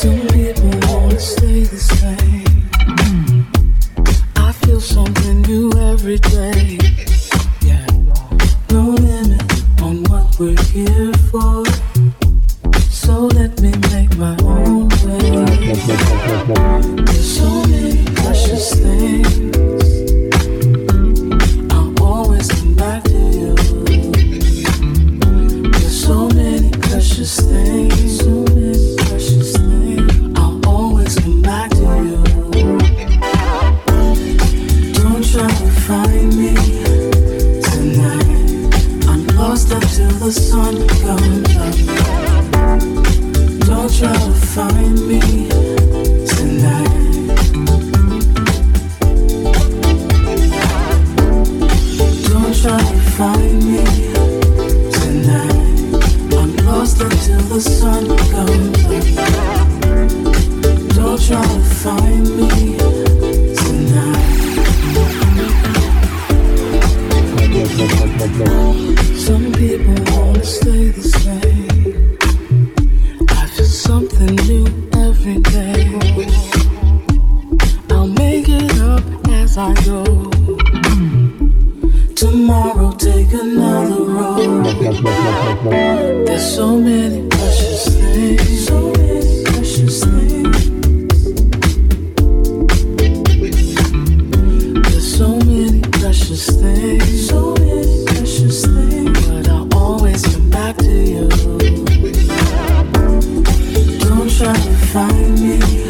Some people try to find me.